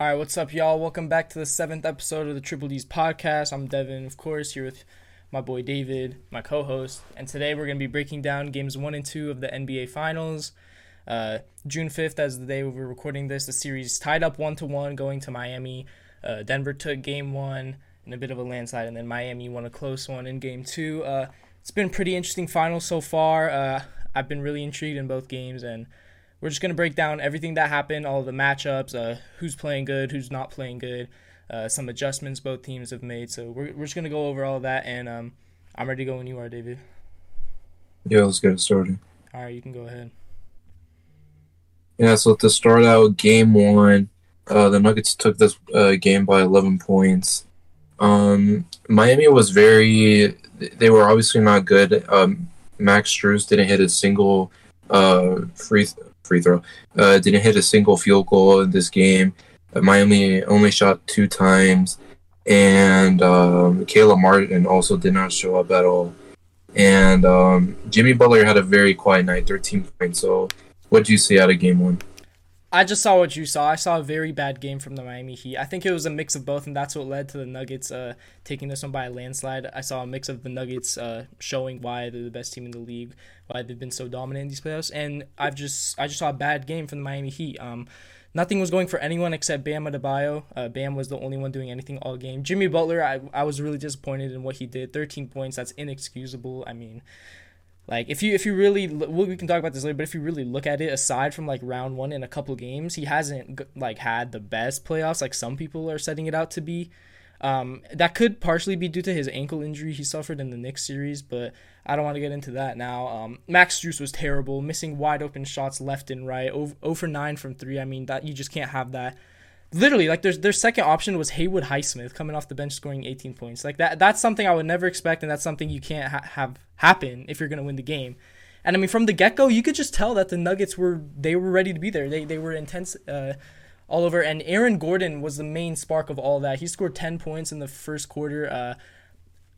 All right, what's up, y'all? Welcome back to the seventh episode of the Triple D's podcast. I'm Devin, of course, here with my boy David, my co host. And today we're going to be breaking down games one and two of the NBA Finals. Uh, June 5th, as the day we were recording this, the series tied up one to one going to Miami. Uh, Denver took game one in a bit of a landslide, and then Miami won a close one in game two. Uh, it's been pretty interesting finals so far. Uh, I've been really intrigued in both games, and we're just going to break down everything that happened, all the matchups, uh, who's playing good, who's not playing good, uh, some adjustments both teams have made. So we're, we're just going to go over all that, and um, I'm ready to go when you are, David. Yeah, let's get it started. All right, you can go ahead. Yeah, so to start out, game one, uh, the Nuggets took this uh, game by 11 points. Um, Miami was very, they were obviously not good. Um, Max Strus didn't hit a single uh, free free throw. Uh, didn't hit a single field goal in this game. Uh, Miami only shot two times, and um, Caleb Martin also did not show up at all. And um, Jimmy Butler had a very quiet night, 13 points. So, what do you see out of game one? I just saw what you saw. I saw a very bad game from the Miami Heat. I think it was a mix of both, and that's what led to the Nuggets uh, taking this one by a landslide. I saw a mix of the Nuggets uh, showing why they're the best team in the league, why they've been so dominant in these playoffs, and I've just I just saw a bad game from the Miami Heat. Um, nothing was going for anyone except Bam Adebayo. Uh, Bam was the only one doing anything all game. Jimmy Butler, I I was really disappointed in what he did. 13 points, that's inexcusable. I mean like if you if you really we can talk about this later, but if you really look at it, aside from like round one in a couple games, he hasn't like had the best playoffs like some people are setting it out to be. Um, that could partially be due to his ankle injury he suffered in the Knicks series, but I don't want to get into that now. Um, Max Strus was terrible, missing wide open shots left and right, 0, 0 9 from 3. I mean, that you just can't have that literally like their their second option was Haywood Highsmith coming off the bench scoring 18 points. Like that that's something I would never expect and that's something you can't ha- have happen if you're going to win the game. And I mean from the get-go you could just tell that the Nuggets were they were ready to be there. They they were intense uh, all over and Aaron Gordon was the main spark of all that. He scored 10 points in the first quarter. Uh,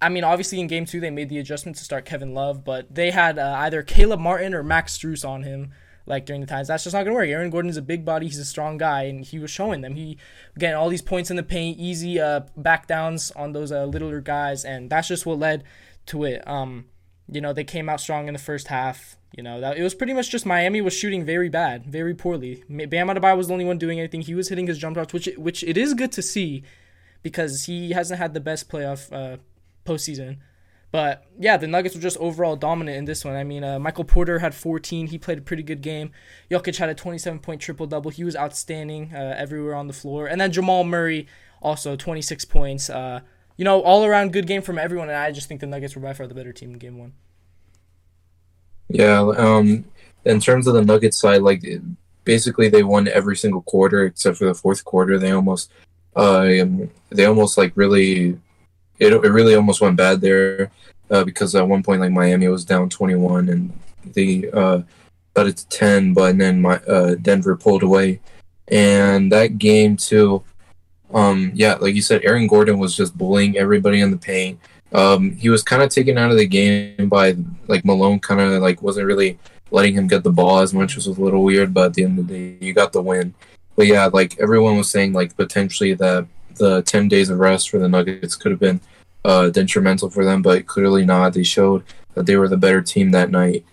I mean, obviously in game two they made the adjustment to start Kevin Love, but they had uh, either Caleb Martin or Max Strus on him like during the times. That's just not gonna work. Aaron Gordon's a big body, he's a strong guy, and he was showing them. He getting all these points in the paint, easy uh, back downs on those uh, littler guys, and that's just what led to it. Um, you know, they came out strong in the first half. You know, that it was pretty much just Miami was shooting very bad, very poorly. Bam Adebayo was the only one doing anything. He was hitting his jump shots, which which it is good to see, because he hasn't had the best playoff uh, postseason. But yeah, the Nuggets were just overall dominant in this one. I mean, uh, Michael Porter had 14. He played a pretty good game. Jokic had a 27 point triple double. He was outstanding uh, everywhere on the floor. And then Jamal Murray also 26 points. Uh, you know, all around good game from everyone. And I just think the Nuggets were by far the better team in game one. Yeah. Um, in terms of the Nuggets side, like basically they won every single quarter except for the fourth quarter. They almost, uh, they almost like really it, it really almost went bad there uh, because at one point like Miami was down 21 and they uh, got it to 10, but then my uh, Denver pulled away, and that game too. Um, yeah, like you said, Aaron Gordon was just bullying everybody in the paint. Um, he was kind of taken out of the game by like Malone, kind of like wasn't really letting him get the ball as much, which was a little weird. But at the end of the day, you got the win. But yeah, like everyone was saying, like potentially that the 10 days of rest for the Nuggets could have been uh, detrimental for them, but clearly not. They showed that they were the better team that night.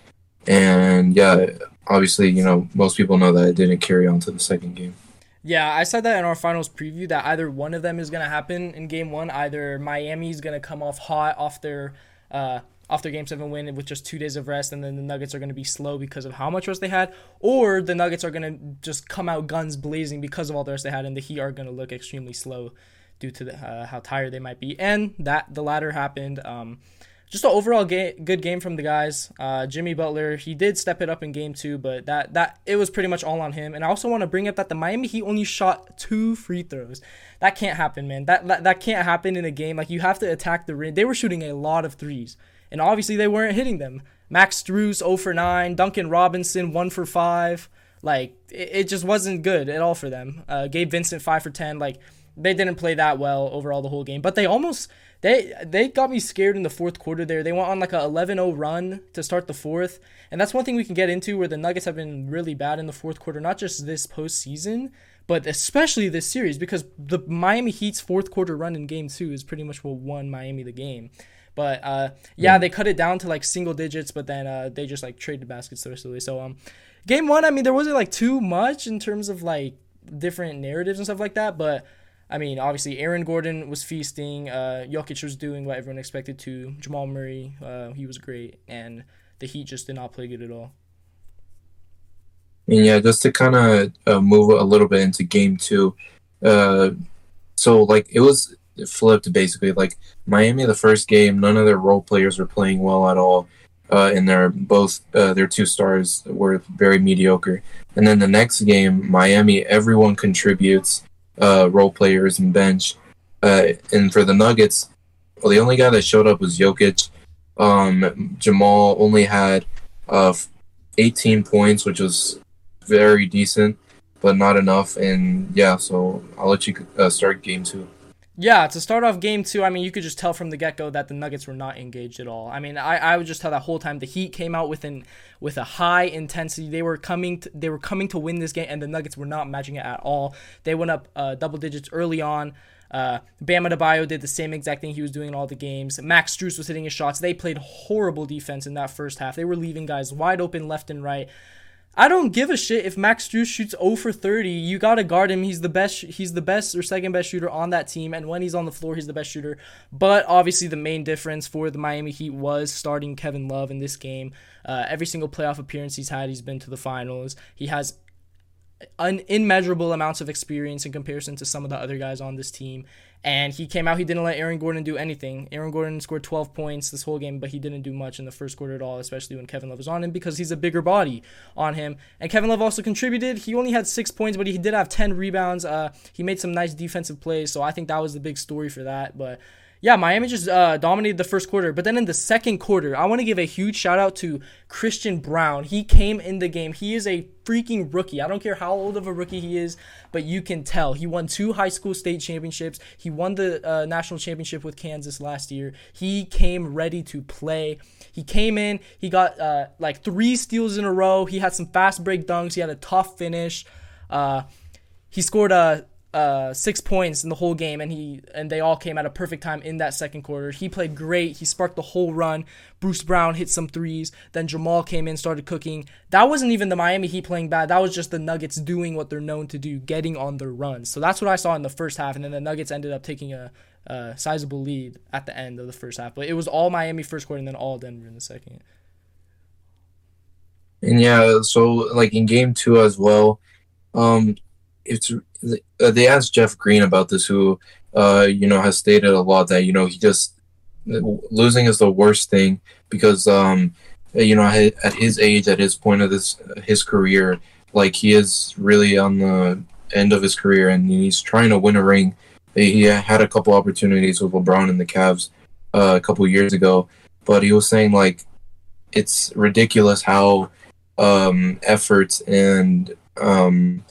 And yeah, obviously, you know, most people know that it didn't carry on to the second game. Yeah, I said that in our finals preview that either one of them is going to happen in game one. Either Miami is going to come off hot off their. Uh, off their game seven win with just two days of rest, and then the Nuggets are going to be slow because of how much rest they had, or the Nuggets are going to just come out guns blazing because of all the rest they had, and the Heat are going to look extremely slow due to the, uh, how tired they might be. And that the latter happened. Um, just an overall ga- good game from the guys. Uh, Jimmy Butler, he did step it up in game two, but that that it was pretty much all on him. And I also want to bring up that the Miami Heat only shot two free throws. That can't happen, man. That, that that can't happen in a game. Like you have to attack the rim. They were shooting a lot of threes, and obviously they weren't hitting them. Max Strus 0 for 9, Duncan Robinson 1 for 5. Like it, it just wasn't good at all for them. Uh, Gabe Vincent 5 for 10. Like they didn't play that well overall the whole game, but they almost they they got me scared in the fourth quarter there. They went on like a 11-0 run to start the fourth, and that's one thing we can get into where the Nuggets have been really bad in the fourth quarter, not just this postseason, but especially this series because the Miami Heat's fourth quarter run in game two is pretty much what won Miami the game. But uh, yeah, yeah, they cut it down to like single digits, but then uh, they just like traded baskets the rest of the way. So um, game one, I mean, there wasn't like too much in terms of like different narratives and stuff like that, but. I mean, obviously, Aaron Gordon was feasting. Uh, Jokic was doing what everyone expected to. Jamal Murray, uh, he was great, and the Heat just did not play good at all. And yeah, just to kind of uh, move a little bit into game two. Uh, so, like, it was flipped basically. Like, Miami, the first game, none of their role players were playing well at all. Uh, and their both uh, their two stars were very mediocre. And then the next game, Miami, everyone contributes, uh, role players and bench. Uh, and for the Nuggets, well, the only guy that showed up was Jokic. Um, Jamal only had uh, 18 points, which was very decent, but not enough. And yeah, so I'll let you uh, start game two. Yeah, to start off game two, I mean, you could just tell from the get go that the Nuggets were not engaged at all. I mean, I, I would just tell that whole time the Heat came out with an with a high intensity. They were coming to, they were coming to win this game, and the Nuggets were not matching it at all. They went up uh, double digits early on. Uh, Bam Adebayo did the same exact thing he was doing in all the games. Max Strus was hitting his shots. They played horrible defense in that first half. They were leaving guys wide open left and right. I don't give a shit if Max Strus shoots 0 for 30. You gotta guard him. He's the best. He's the best or second best shooter on that team, and when he's on the floor, he's the best shooter. But obviously, the main difference for the Miami Heat was starting Kevin Love in this game. Uh, every single playoff appearance he's had, he's been to the finals. He has an immeasurable amounts of experience in comparison to some of the other guys on this team. And he came out, he didn't let Aaron Gordon do anything. Aaron Gordon scored 12 points this whole game, but he didn't do much in the first quarter at all, especially when Kevin Love was on him because he's a bigger body on him. And Kevin Love also contributed. He only had six points, but he did have 10 rebounds. Uh, he made some nice defensive plays, so I think that was the big story for that. But yeah, Miami just uh, dominated the first quarter. But then in the second quarter, I want to give a huge shout out to Christian Braun. He came in the game. He is a freaking rookie. I don't care how old of a rookie he is, but you can tell. He won two high school state championships. He won the uh, national championship with Kansas last year. He came ready to play. He came in. He got uh, like three steals in a row. He had some fast break dunks. He had a tough finish. Uh, he scored a uh, six points in the whole game, and he and they all came at a perfect time in that second quarter. He played great. He sparked the whole run. Bruce Brown hit some threes. Then Jamal came in, started cooking. That wasn't even the Miami Heat playing bad. That was just the Nuggets doing what they're known to do, getting on their runs. So that's what I saw in the first half, and then the Nuggets ended up taking a, a sizable lead at the end of the first half. But it was all Miami first quarter, and then all Denver in the second. And yeah, so like in game two as well, um, it's uh, they asked Jeff Green about this, who uh, you know has stated a lot that you know he just losing is the worst thing because um, you know at his age, at his point of this his career, like he is really on the end of his career and he's trying to win a ring. He had a couple opportunities with LeBron and the Cavs uh, a couple years ago, but he was saying like it's ridiculous how um, effort and um,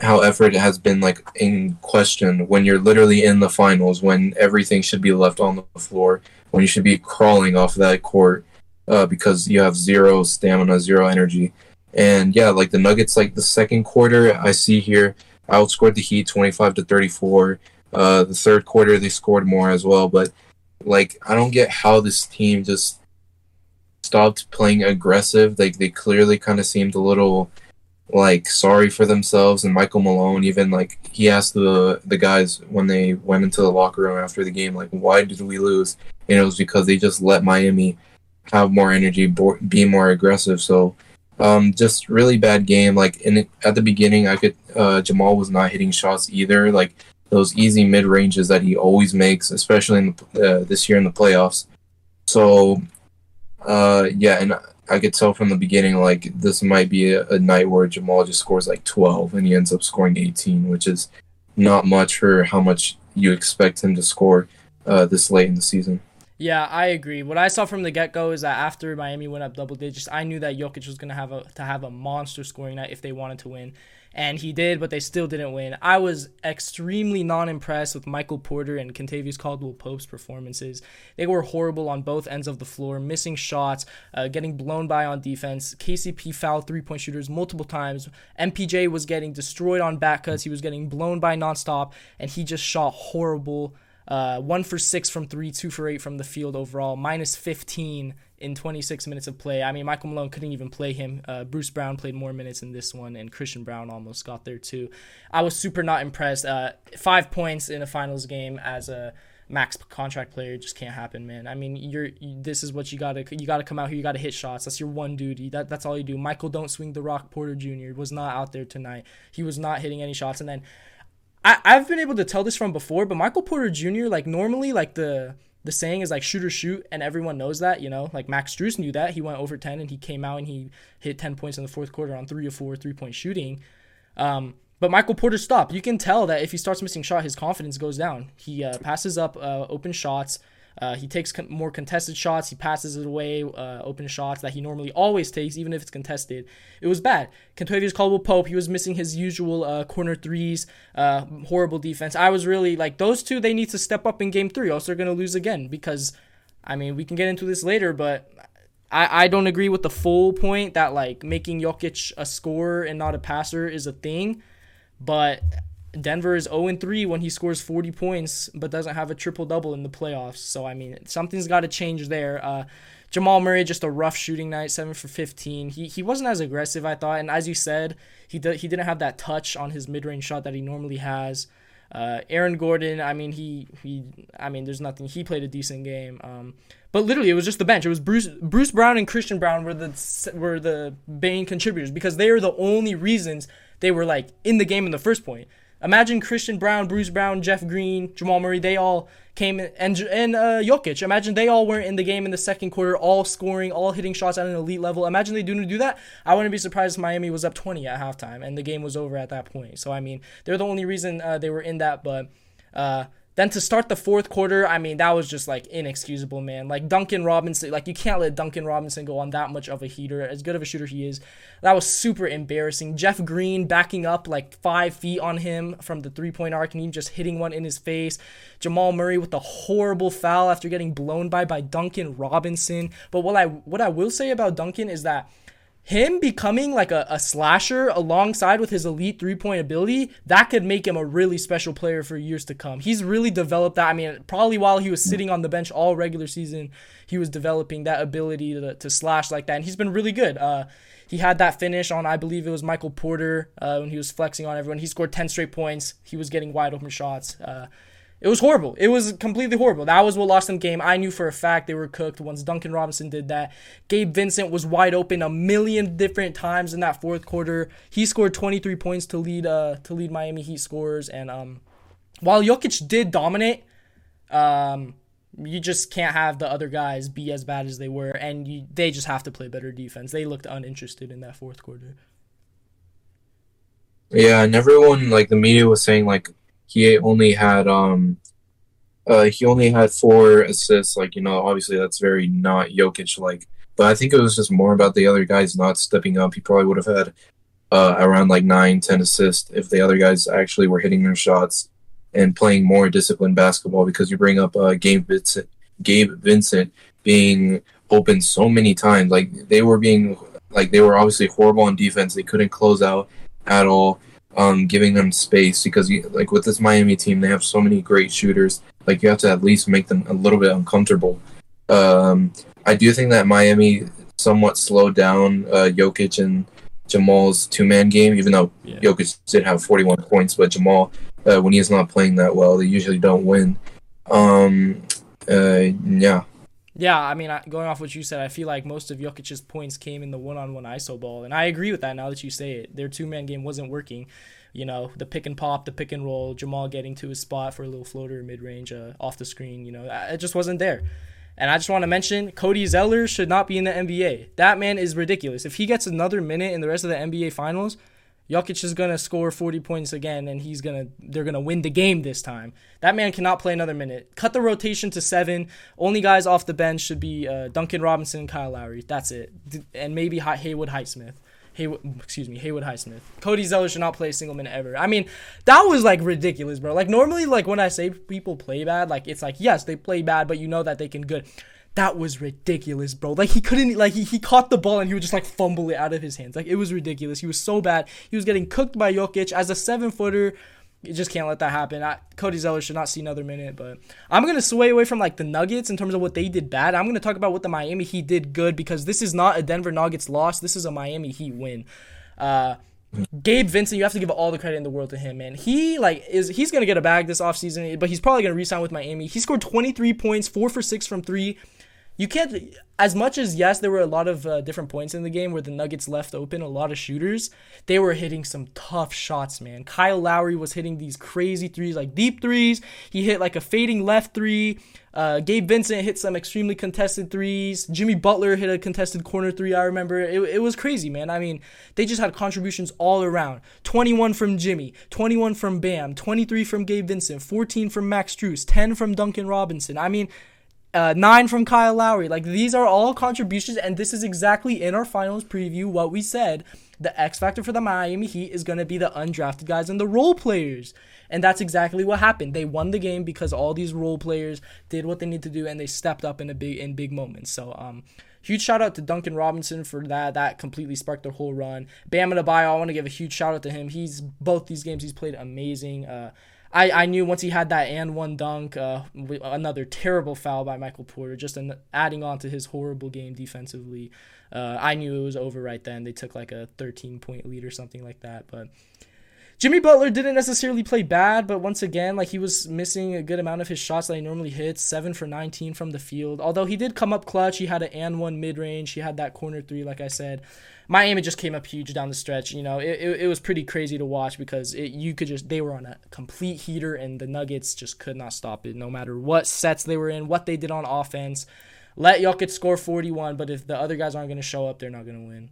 how effort has been like in question when you're literally in the finals when everything should be left on the floor when you should be crawling off that court uh, because you have zero stamina zero energy. And yeah like the nuggets like the second quarter i see here outscored the heat 25 to 34 uh, the third quarter they scored more as well but like i don't get how this team just stopped playing aggressive. Like they clearly kind of seemed a little like sorry for themselves and Michael Malone even like he asked the the guys when they went into the locker room after the game like why did we lose? And it was because they just let Miami have more energy be more aggressive. So um, just really bad game. Like in at the beginning I could uh, Jamal was not hitting shots either. Like those easy mid ranges that he always makes especially in the, uh, this year in the playoffs. So uh, yeah and I could tell from the beginning like this might be a, a, night where Jamal just scores like 12 and he ends up scoring 18, which is not much for how much you expect him to score uh, this late in the season. Yeah, I agree. What I saw from the get go is that after Miami went up double digits, I knew that Jokic was gonna have a to have a monster scoring night if they wanted to win. And he did, but they still didn't win. I was extremely non impressed with Michael Porter and Kentavious Caldwell Pope's performances. They were horrible on both ends of the floor, missing shots, uh, getting blown by on defense. KCP fouled three point shooters multiple times. MPJ was getting destroyed on back cuts. He was getting blown by nonstop, and he just shot horrible. Uh, one for six from three, two for eight from the field overall, minus 15 in 26 minutes of play. I mean, Michael Malone couldn't even play him. Uh, Bruce Brown played more minutes in this one, and Christian Braun almost got there too. I was super not impressed. Uh, five points in a finals game as a max contract player just can't happen, man. I mean, you're you, this is what you gotta you gotta come out here. You gotta hit shots. That's your one duty. That that's all you do. Michael, don't swing the rock. Porter Jr. was not out there tonight. He was not hitting any shots, and then. I, I've been able to tell this from before, but Michael Porter Jr. like normally like the the saying is like shoot or shoot, and everyone knows that, you know. Like Max Strus knew that. He went over 10 and he came out and he hit 10 points in the fourth quarter on three or four three point shooting. Um, but Michael Porter stopped. You can tell that if he starts missing shot, his confidence goes down. He uh, passes up uh, open shots. Uh, he takes con- more contested shots. He passes it away, uh, open shots that he normally always takes, even if it's contested. It was bad. Kentavious Caldwell Pope, he was missing his usual uh, corner threes, uh, horrible defense. I was really like, those two, they need to step up in game three, else they're going to lose again. Because, I mean, we can get into this later, but I, I don't agree with the full point that, like, making Jokic a scorer and not a passer is a thing. But Denver is 0 3 when he scores 40 points, but doesn't have a triple double in the playoffs. So, I mean, something's got to change there. Uh, Jamal Murray, just a rough shooting night, 7 for 15. He, he wasn't as aggressive, I thought. And as you said, he, did, he didn't have that touch on his mid range shot that he normally has. Uh, Aaron Gordon, I mean, he, he, I mean, there's nothing. He played a decent game. Um, but literally, it was just the bench. It was Bruce, Bruce Brown and Christian Braun were the were the main contributors because they are the only reasons they were like in the game in the first point. Imagine Christian Braun, Bruce Brown, Jeff Green, Jamal Murray. They all came and and uh, Jokic. Imagine they all weren't in the game in the second quarter, all scoring, all hitting shots at an elite level. Imagine they didn't do that. I wouldn't be surprised if Miami was up 20 at halftime and the game was over at that point. So I mean, they're the only reason uh, they were in that. But uh, then to start the fourth quarter, I mean, that was just like inexcusable, man. Like Duncan Robinson, like you can't let Duncan Robinson go on that much of a heater. As good of a shooter he is, that was super embarrassing. Jeff Green backing up like five feet on him from the three point arc and he just hitting one in his face. Jamal Murray with the horrible foul after getting blown by by Duncan Robinson. But what I what I will say about Duncan is that him becoming like a, a slasher alongside with his elite three point ability, that could make him a really special player for years to come. He's really developed that. I mean, probably while he was sitting on the bench all regular season, he was developing that ability to, to slash like that. And he's been really good. Uh, he had that finish on, I believe it was Michael Porter uh, when he was flexing on everyone. He scored 10 straight points. He was getting wide open shots. Uh, it was horrible. It was completely horrible. That was what lost them the game. I knew for a fact they were cooked once Duncan Robinson did that. Gabe Vincent was wide open a million different times in that fourth quarter. He scored 23 points to lead uh to lead Miami Heat scores and um while Jokic did dominate, um you just can't have the other guys be as bad as they were and you, they just have to play better defense. They looked uninterested in that fourth quarter. Yeah, and everyone like the media was saying like he only had um uh he only had four assists. Like, you know, obviously that's very not Jokic like. But I think it was just more about the other guys not stepping up. He probably would have had uh, around like nine, ten assists if the other guys actually were hitting their shots and playing more disciplined basketball. Because you bring up uh, Gabe Vincent, Gabe Vincent being open so many times, like they were being like they were obviously horrible on defense. They couldn't close out at all um, giving them space because you, like with this Miami team, they have so many great shooters. Like you have to at least make them a little bit uncomfortable. Um, I do think that Miami somewhat slowed down uh, Jokic and Jamal's two man game, even though yeah. Jokic did have 41 points, but Jamal, uh, when he's not playing that well, they usually don't win. Um, uh, yeah. Yeah, I mean, going off what you said, I feel like most of Jokic's points came in the one-on-one ISO ball, and I agree with that. Now that you say it, their two-man game wasn't working. You know, the pick and pop, the pick and roll, Jamal getting to his spot for a little floater mid-range uh, off the screen. You know, it just wasn't there. And I just want to mention Cody Zeller should not be in the NBA. That man is ridiculous. If he gets another minute in the rest of the NBA Finals, Jokic is gonna score 40 points again, and he's gonna they're gonna win the game this time. That man cannot play another minute. Cut the rotation to seven. Only guys off the bench should be uh, Duncan Robinson and Kyle Lowry. That's it, and maybe Haywood Highsmith. Haywood, excuse me, Haywood Highsmith. Cody Zeller should not play a single minute ever. I mean, that was like ridiculous, bro. Like normally, like when I say people play bad, like it's like yes, they play bad, but you know that they can good. That was ridiculous, bro. Like he couldn't like he, he caught the ball and he would just like fumble it out of his hands. Like it was ridiculous. He was so bad. He was getting cooked by Jokic as a seven footer. You just can't let that happen. I, Cody Zeller should not see another minute, but I'm gonna sway away from like the Nuggets in terms of what they did bad. I'm gonna talk about what the Miami Heat did good because this is not a Denver Nuggets loss. This is a Miami Heat win. Uh, Gabe Vincent, you have to give all the credit in the world to him, man. He like is he's gonna get a bag this offseason, but he's probably gonna resign with Miami. He scored 23 points, four for six from three you can't as much as yes there were a lot of uh, different points in the game where the nuggets left open a lot of shooters they were hitting some tough shots man. Kyle lowry was hitting these crazy threes like deep threes. He hit like a fading left three. Uh, gabe vincent hit some extremely contested threes. Jimmy butler hit a contested corner three i remember. It, it was crazy man. I mean they just had contributions all around. 21 from jimmy 21 from bam 23 from gabe vincent 14 from max Strus, 10 from duncan robinson. I mean uh, nine from Kyle Lowry. Like these are all contributions, and this is exactly in our finals preview what we said. The X factor for the Miami Heat is going to be the undrafted guys and the role players. And that's exactly what happened. They won the game because all these role players did what they need to do and they stepped up in a big in big moments. So um huge shout out to Duncan Robinson for that. That completely sparked their whole run. Bam Adebayo, I want to give a huge shout out to him. He's both these games he's played amazing. Uh I, I knew once he had that and one dunk, uh, another terrible foul by Michael Porter, just an, adding on to his horrible game defensively. Uh, I knew it was over right then. They took like a 13 point lead or something like that. But Jimmy Butler didn't necessarily play bad, but once again, like he was missing a good amount of his shots that he normally hits. Seven for 19 from the field. Although he did come up clutch, he had an and one mid range. He had that corner three, like I said. Miami just came up huge down the stretch. You know, it, it, it was pretty crazy to watch because it, you could just they were on a complete heater and the Nuggets just could not stop it. No matter what sets they were in, what they did on offense. Let Jokic score 41, but if the other guys aren't going to show up, they're not going to win.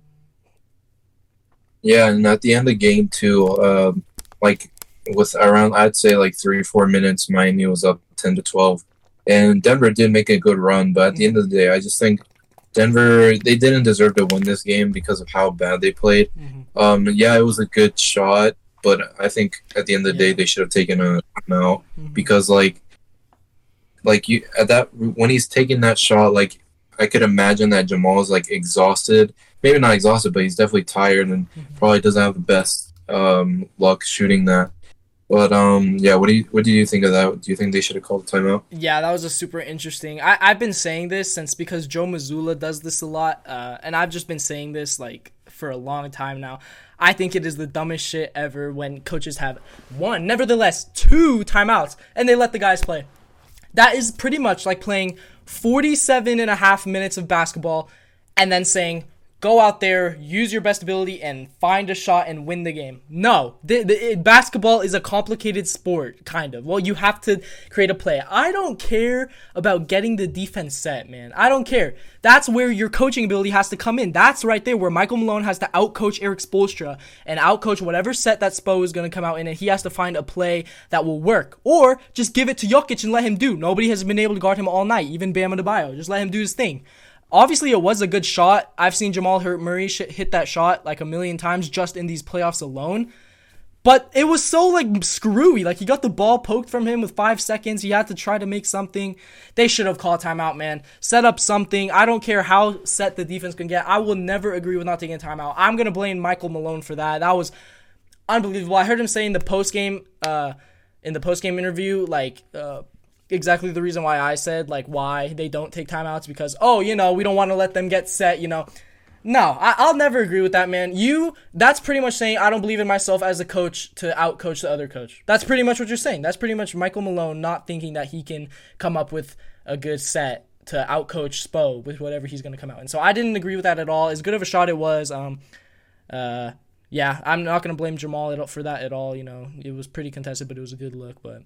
Yeah, and at the end of the game too, um, like with around I'd say like three four minutes, Miami was up ten to twelve, and Denver did make a good run. But at the end of the day, I just think Denver they didn't deserve to win this game because of how bad they played. Mm-hmm. Um, yeah, it was a good shot, but I think at the end of the yeah. day they should have taken a timeout mm-hmm. because like like you at that when he's taking that shot, like I could imagine that Jamal is like exhausted. Maybe not exhausted, but he's definitely tired and mm-hmm. probably doesn't have the best um, luck shooting that. But um, yeah, what do you what do you think of that? Do you think they should have called a timeout? Yeah, that was a super interesting. I I've been saying this since because Joe Mazzulla does this a lot, uh, and I've just been saying this like for a long time now. I think it is the dumbest shit ever when coaches have one, nevertheless two timeouts, and they let the guys play. That is pretty much like playing 47 and a half minutes of basketball and then saying go out there, use your best ability, and find a shot and win the game. No, the, the, it, basketball is a complicated sport, kind of. Well, you have to create a play. I don't care about getting the defense set, man. I don't care. That's where your coaching ability has to come in. That's right there where Michael Malone has to outcoach Erik Spoelstra and outcoach whatever set that Spo is going to come out in, and he has to find a play that will work. Or just give it to Jokic and let him do. Nobody has been able to guard him all night, even Bam Adebayo. Just let him do his thing. Obviously, it was a good shot. I've seen Jamal Hurt Murray hit that shot like a million times just in these playoffs alone. But it was so like screwy. Like he got the ball poked from him with five seconds. He had to try to make something. They should have called timeout, man. Set up something. I don't care how set the defense can get. I will never agree with not taking a timeout. I'm gonna blame Michael Malone for that. That was unbelievable. I heard him say in the post game, uh, in the post game interview, like uh, exactly the reason why I said like why they don't take timeouts because oh you know we don't want to let them get set you know. No I, will never agree with that man. You that's pretty much saying I don't believe in myself as a coach to outcoach the other coach. That's pretty much what you're saying. That's pretty much Michael Malone not thinking that he can come up with a good set to outcoach Spo with whatever he's going to come out and so I didn't agree with that at all. As good of a shot it was um uh yeah I'm not going to blame Jamal for that at all you know. It was pretty contested but it was a good look but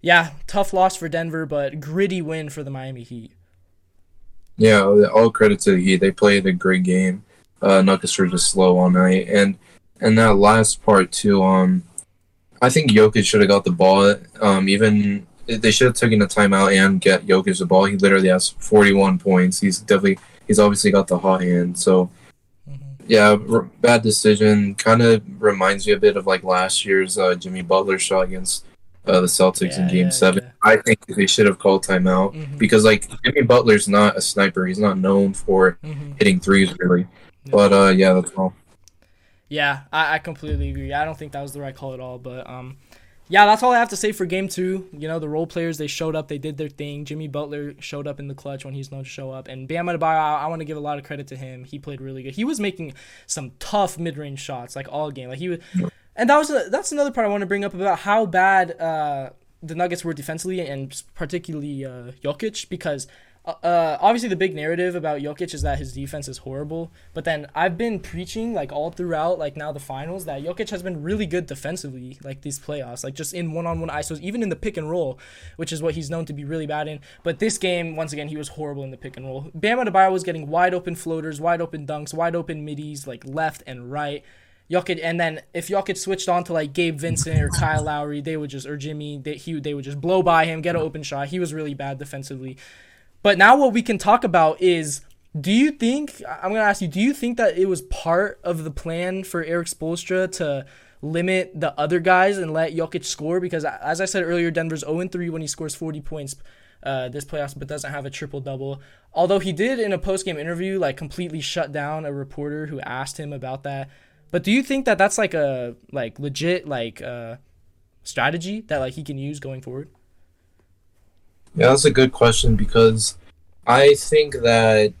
yeah, tough loss for Denver, but gritty win for the Miami Heat. Yeah, all credit to the Heat. They played a great game. Uh, Nuggets were just slow all night, and and that last part too. Um, I think Jokic should have got the ball. Um, even they should have taken the timeout and get Jokic the ball. He literally has 41 points. He's definitely he's obviously got the hot hand. So mm-hmm. Yeah, r- bad decision. Kind of reminds me a bit of like last year's uh, Jimmy Butler shot against uh, the Celtics in Game yeah, Seven. yeah. I think they should have called timeout Mhm. because like Jimmy Butler's not a sniper. He's not known for Mhm. hitting threes really. Yeah. But uh, yeah, that's all. Yeah, I, I completely agree. I don't think that was the right call at all. But um, yeah, that's all I have to say for game two. You know, the role players they showed up, they did their thing. Jimmy Butler showed up in the clutch when he's known to show up, and Bam Adebayo, I, I want to give a lot of credit to him. He played really good. He was making some tough mid range shots like all game. Like he was, and that was a, that's another part I want to bring up about how bad uh, the Nuggets were defensively and particularly uh, Jokic because. Uh, uh, obviously, the big narrative about Jokic is that his defense is horrible. But then I've been preaching like all throughout, like now the finals, that Jokic has been really good defensively, like these playoffs, like just in one-on-one isos, even in the pick and roll, which is what he's known to be really bad in. But this game, once again, he was horrible in the pick and roll. Bam Adebayo was getting wide open floaters, wide open dunks, wide open middies, like left and right. Jokic, and then if Jokic switched on to like Gabe Vincent or Kyle Lowry, they would just or Jimmy, they, he they would just blow by him, get an open shot. He was really bad defensively. But now what we can talk about is do you think I'm to ask you do you think that it was part of the plan for Erik Spoelstra to limit the other guys and let Jokic score because as I said earlier Denver's 0 3 when he scores 40 points uh, this playoffs but doesn't have a triple double. Although he did in a post-game interview like completely shut down a reporter who asked him about that. But do you think that that's like a like legit like uh strategy that like he can use going forward? Yeah, that's a good question because I think that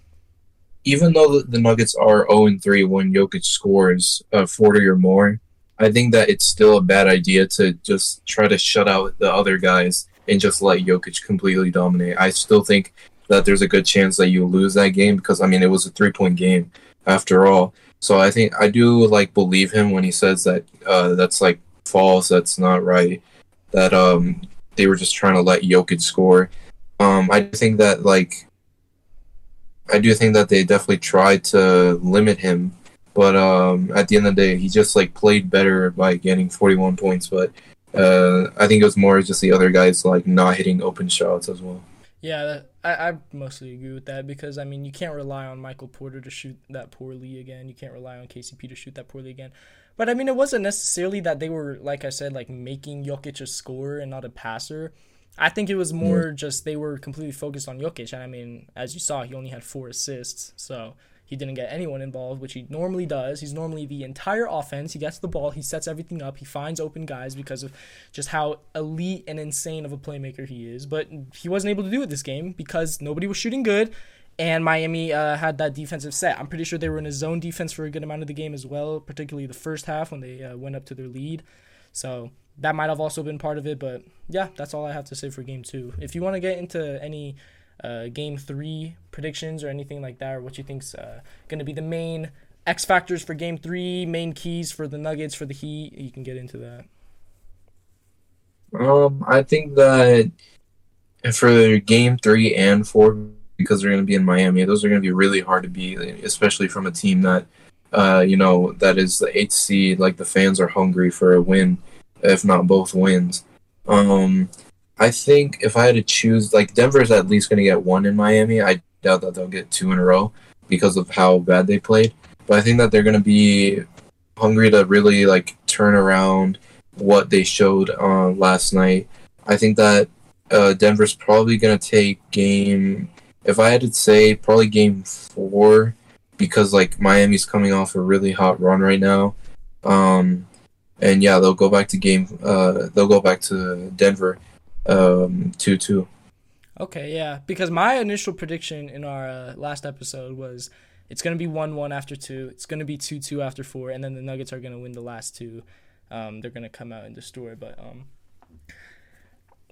even though the- Nuggets are 0 and 3 when Jokic scores uh, 40 or more, I think that it's still a bad idea to just try to shut out the other guys and just let Jokic completely dominate. I still think that there's a good chance that you lose that game because I mean it was a three point game after all. So I think I do like believe him when he says that uh, that's like false, that's not right. That um they were just trying to let Jokic score. Um, I think that like I do think that they definitely tried to limit him, but um, at the end of the day, he just like played better by getting 41 points. But uh, I think it was more just the other guys like not hitting open shots as well. Yeah, I, I mostly agree with that because I mean you can't rely on Michael Porter to shoot that poorly again. You can't rely on KCP to shoot that poorly again. But I mean it wasn't necessarily that they were like I said like making Jokic a scorer and not a passer. I think it was more mm-hmm. just they were completely focused on Jokic and I mean as you saw he only had 4 assists. So he didn't get anyone involved, which he normally does. He's normally the entire offense. He gets the ball, he sets everything up, he finds open guys because of just how elite and insane of a playmaker he is. But he wasn't able to do it this game because nobody was shooting good, and Miami uh, had that defensive set. I'm pretty sure they were in a zone defense for a good amount of the game as well, particularly the first half when they uh, went up to their lead. So that might have also been part of it. But yeah, that's all I have to say for game two. If you want to get into any uh, game three predictions or anything like that, or what you think's uh, going to be the main X factors for game three, main keys for the Nuggets, for the Heat, you can get into that. Um, I think that for game three and four, because they're going to be in Miami, those are going to be really hard to beat, especially from a team that, uh, you know, that is the eighth seed. Like the fans are hungry for a win, if not both wins. Um, I think if I had to choose, like Denver's at least going to get one in Miami. I doubt that they'll get two in a row because of how bad they played. But I think that they're going to be hungry to really like turn around what they showed uh, last night. I think that uh, Denver's probably going to take game. If I had to say, probably game four, because like Miami's coming off a really hot run right now. Um, and yeah, they'll go back to game. Uh, they'll go back to Denver, um, two two. Okay, yeah, because my initial prediction in our uh, last episode was it's going to be 1 1 after two, it's going to be 2 2 after four, and then the Nuggets are going to win the last two. Um, they're going to come out and destroy. But um,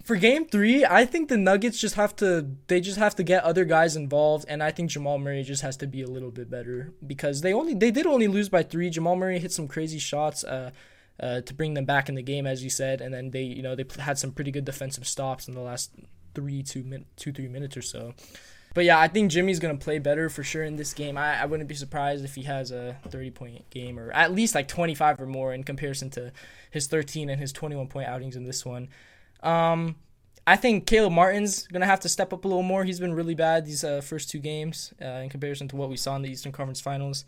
for game three, I think the Nuggets just have to they just have to get other guys involved, and I think Jamal Murray just has to be a little bit better because they only they did only lose by three. Jamal Murray hit some crazy shots. Uh, uh, to bring them back in the game, as you said, and then they, you know, they had some pretty good defensive stops in the last three, two, min- two, three minutes or so. But yeah, I think Jimmy's gonna play better for sure in this game. I, I wouldn't be surprised if he has a 30 point game or at least like 25 or more in comparison to his 13 and his 21 point outings in this one. Um, I think Caleb Martin's gonna have to step up a little more. He's been really bad these uh, first two games uh, in comparison to what we saw in the Eastern Conference Finals.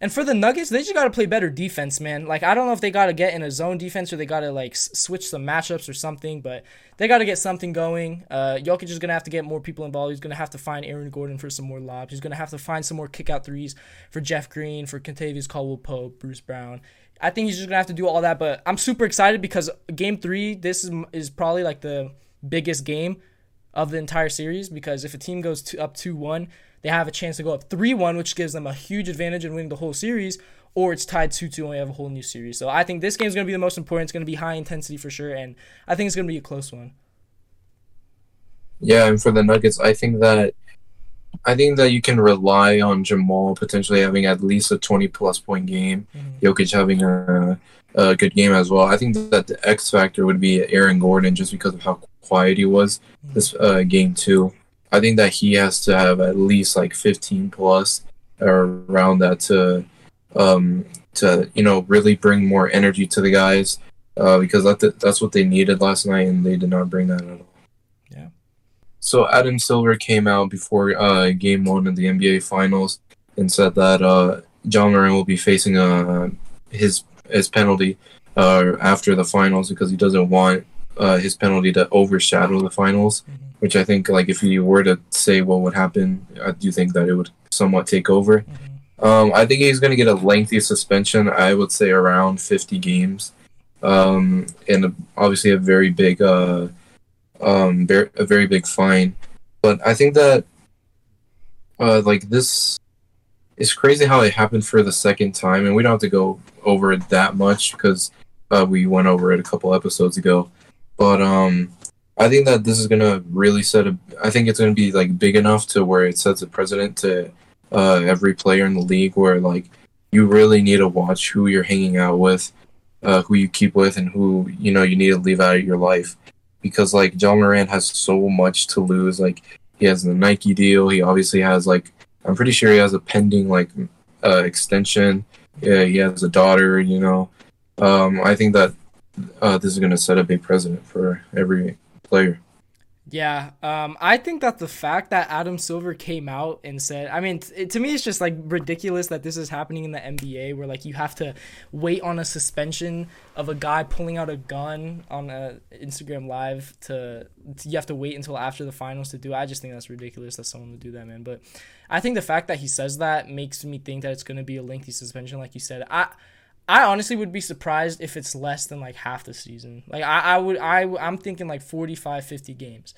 And for the Nuggets, they just got to play better defense, man. Like I don't know if they got to get in a zone defense or they got to like s- switch some matchups or something, but they got to get something going. Uh, Jokic is gonna have to get more people involved. He's gonna have to find Aaron Gordon for some more lobs. He's gonna have to find some more kick out threes for Jeff Green, for Kentavious Caldwell Pope, Bruce Brown. I think he's just gonna have to do all that. But I'm super excited because Game Three, this is is probably like the biggest game of the entire series because if a team goes to, up two one they have a chance to go up 3 1, which gives them a huge advantage in winning the whole series, or it's tied 2 2 and we have a whole new series. So I think this game is going to be the most important. It's going to be high intensity for sure, and I think it's going to be a close one. Yeah, and for the Nuggets, I think that I think that you can rely on Jamal potentially having at least a 20 plus point game, mm-hmm. Jokic having a, a good game as well. I think that the X factor would be Aaron Gordon just because of how quiet he was mm-hmm. this uh, game too. I think that he has to have at least like 15 plus around that to um to you know really bring more energy to the guys uh, because that that's what they needed last night and they did not bring that at all. Yeah. So Adam Silver came out before uh, game one of the NBA Finals and said that uh, Ja Morant will be facing uh, his his penalty uh, after the finals because he doesn't want uh, his penalty to overshadow the finals. Mm-hmm which I think like if you were to say what would happen, I do think that it would somewhat take over. Mm-hmm. Um, I think he's going to get a lengthy suspension. I would say around 50 games, um, and obviously a very big, uh, um, a very big fine. But I think that, uh, like this, is crazy how it happened for the second time, and we don't have to go over it that much because uh, we went over it a couple episodes ago. But um, I think that this is gonna really set a. I think it's gonna be like big enough to where it sets a precedent to uh, every player in the league, where like you really need to watch who you're hanging out with, uh, who you keep with, and who you know you need to leave out of your life, because like Ja Morant has so much to lose. Like he has the Nike deal. He obviously has like I'm pretty sure he has a pending like uh, extension. Yeah, he has a daughter. You know, um, I think that uh, this is gonna set a big precedent for every player. Yeah, um, I think that the fact that Adam Silver came out and said, I mean, t- to me, it's just like ridiculous that this is happening in the NBA where like you have to wait on a suspension of a guy pulling out a gun on a Instagram live to, to you have to wait until after the finals to do. I just think that's ridiculous that someone would do that, man. But I think the fact that he says that makes me think that it's going to be a lengthy suspension, like you said. I I honestly would be surprised if it's less than like half the season. Like I, I would I I'm thinking like 45 50 games.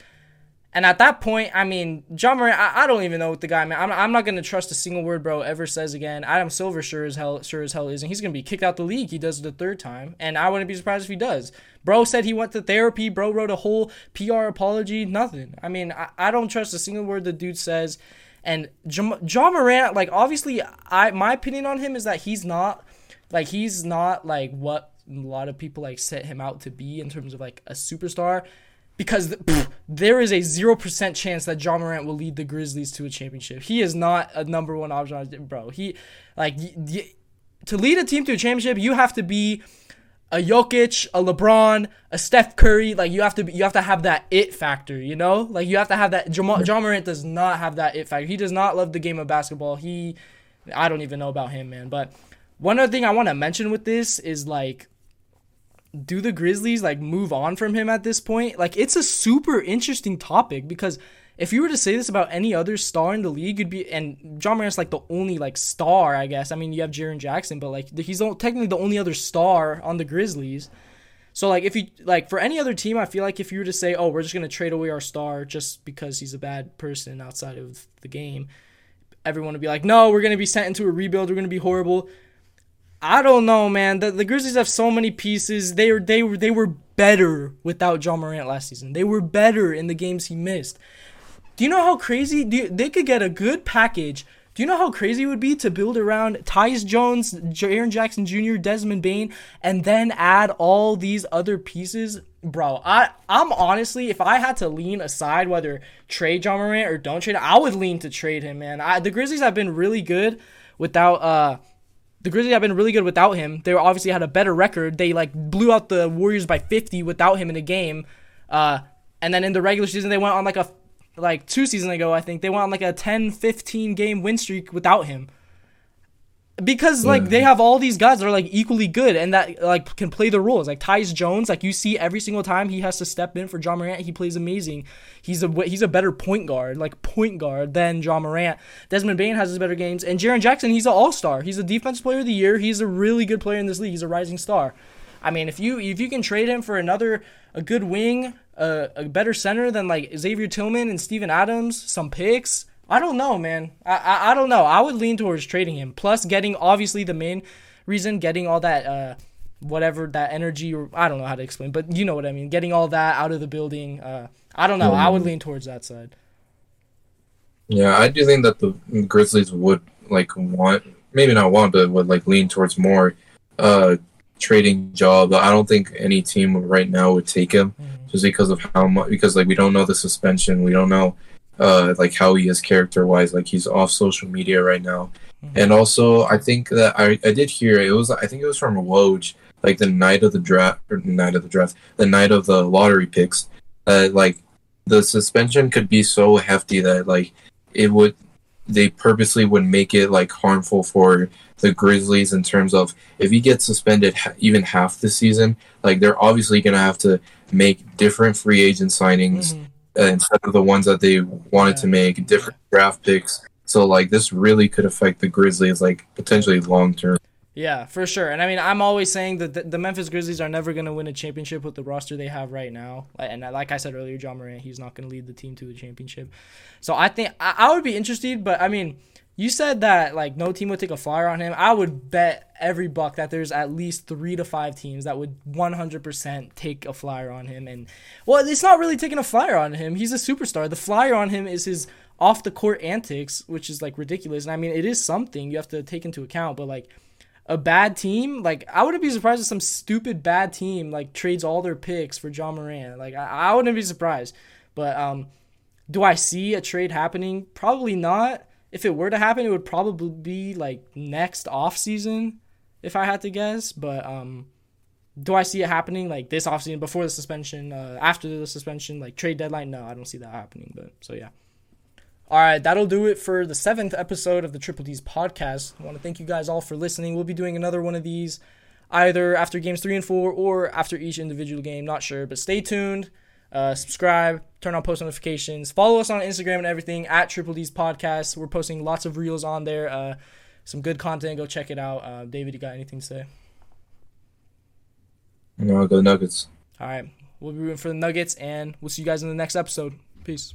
And at that point, I mean, John Morant, I, I don't even know what the guy, man. I'm, I'm not going to trust a single word bro ever says again. Adam Silver sure as hell, sure as hell is, and he's going to be kicked out the league. He does it the third time, and I wouldn't be surprised if he does. Bro said he went to therapy. Bro wrote a whole PR apology. Nothing. I mean, I, I don't trust a single word the dude says. And John Ja Morant, like obviously, I my opinion on him is that he's not like he's not like what a lot of people like set him out to be in terms of like a superstar because pff, there is a 0% chance that John Morant will lead the Grizzlies to a championship. He is not a number 1 option, bro. He like y- y- to lead a team to a championship, you have to be a Jokic, a LeBron, a Steph Curry. Like you have to be, you have to have that it factor, you know? Like you have to have that Jamal, Ja Morant does not have that it factor. He does not love the game of basketball. He I don't even know about him, man, but one other thing I want to mention with this is like do the Grizzlies like move on from him at this point? Like it's a super interesting topic because if you were to say this about any other star in the league, you'd be and John Morant's like the only like star, I guess. I mean, you have Jaren Jackson, but like he's technically the only other star on the Grizzlies. So like if you like for any other team, I feel like if you were to say, "Oh, we're just going to trade away our star just because he's a bad person outside of the game," everyone would be like, "No, we're going to be sent into a rebuild. We're going to be horrible." I don't know, man. The, the Grizzlies have so many pieces. They were they were they were better without John Morant last season. They were better in the games he missed. Do you know how crazy you, they could get a good package? Do you know how crazy it would be to build around Tyus Jones, Jaren Jackson Jr., Desmond Bane, and then add all these other pieces? Bro, I I'm honestly, if I had to lean aside whether trade Ja Morant or don't trade, I would lean to trade him, man. I, the Grizzlies have been really good without uh the Grizzlies have been really good without him. They obviously had a better record. They like blew out the Warriors by 50 without him in a game. Uh, and then in the regular season, they went on like a like two seasons ago, I think they went on like a 10, 15 game win streak without him. Because like Yeah. they have all these guys that are like equally good and that like can play the roles. Like Tyus Jones, like you see every single time he has to step in for John Morant, he plays amazing. He's a he's a better point guard, like point guard than John Morant. Desmond Bane has his better games, and Jaren Jackson, he's an all star. He's a defensive player of the year. He's a really good player in this league. He's a rising star. I mean, if you if you can trade him for another a good wing, uh, a better center than like Xavier Tillman and Steven Adams, some picks. I don't know, man. I, I I don't know. I would lean towards trading him. Plus, getting obviously the main reason, getting all that uh whatever that energy or I don't know how to explain, but you know what I mean. Getting all that out of the building. Uh, I don't know. I would lean towards that side. Yeah, I do think that the Grizzlies would like want, maybe not want, but would like lean towards more uh trading job. But I don't think any team right now would take him just because of how much. Because like we don't know the suspension, we don't know uh like how he is character wise. Like he's off social media right now, and also I think that I I did hear it was I think it was from Woj like the night of the draft or the night of the draft, the night of the lottery picks. Uh, like the suspension could be so hefty that like it would they purposely would make it like harmful for the Grizzlies in terms of if he gets suspended ha- even half the season, like they're obviously gonna have to make different free agent signings Mhm. Uh, instead of the ones that they wanted to make, different draft picks. So like this really could affect the Grizzlies like potentially long term. Yeah, for sure. And I mean, I'm always saying that the, the Memphis Grizzlies are never going to win a championship with the roster they have right now. And like I said earlier, Ja Morant, he's not going to lead the team to a championship. So I think I, I would be interested, but I mean, you said that like no team would take a flyer on him. I would bet every buck that there's at least three to five teams that would 100% take a flyer on him. And well, it's not really taking a flyer on him. He's a superstar. The flyer on him is his off the court antics, which is like ridiculous. And I mean, it is something you have to take into account, but like a bad team, like I wouldn't be surprised if some stupid bad team like trades all their picks for Ja Morant. Like I, I wouldn't be surprised. But um, do I see a trade happening? Probably not. If it were to happen, it would probably be like next off season, if I had to guess. But um, do I see it happening like this off season before the suspension, uh, after the suspension, like trade deadline? No, I don't see that happening. But so yeah. All right, that'll do it for the seventh episode of the Triple D's podcast. I want to thank you guys all for listening. We'll be doing another one of these either after games three and four or after each individual game. Not sure, but stay tuned. Uh, subscribe, turn on post notifications, follow us on Instagram and everything at Triple D's podcast. We're posting lots of reels on there. Uh, some good content. Go check it out. Uh, David, you got anything to say? Know, go Nuggets. All right, we'll be rooting for the Nuggets, and we'll see you guys in the next episode. Peace.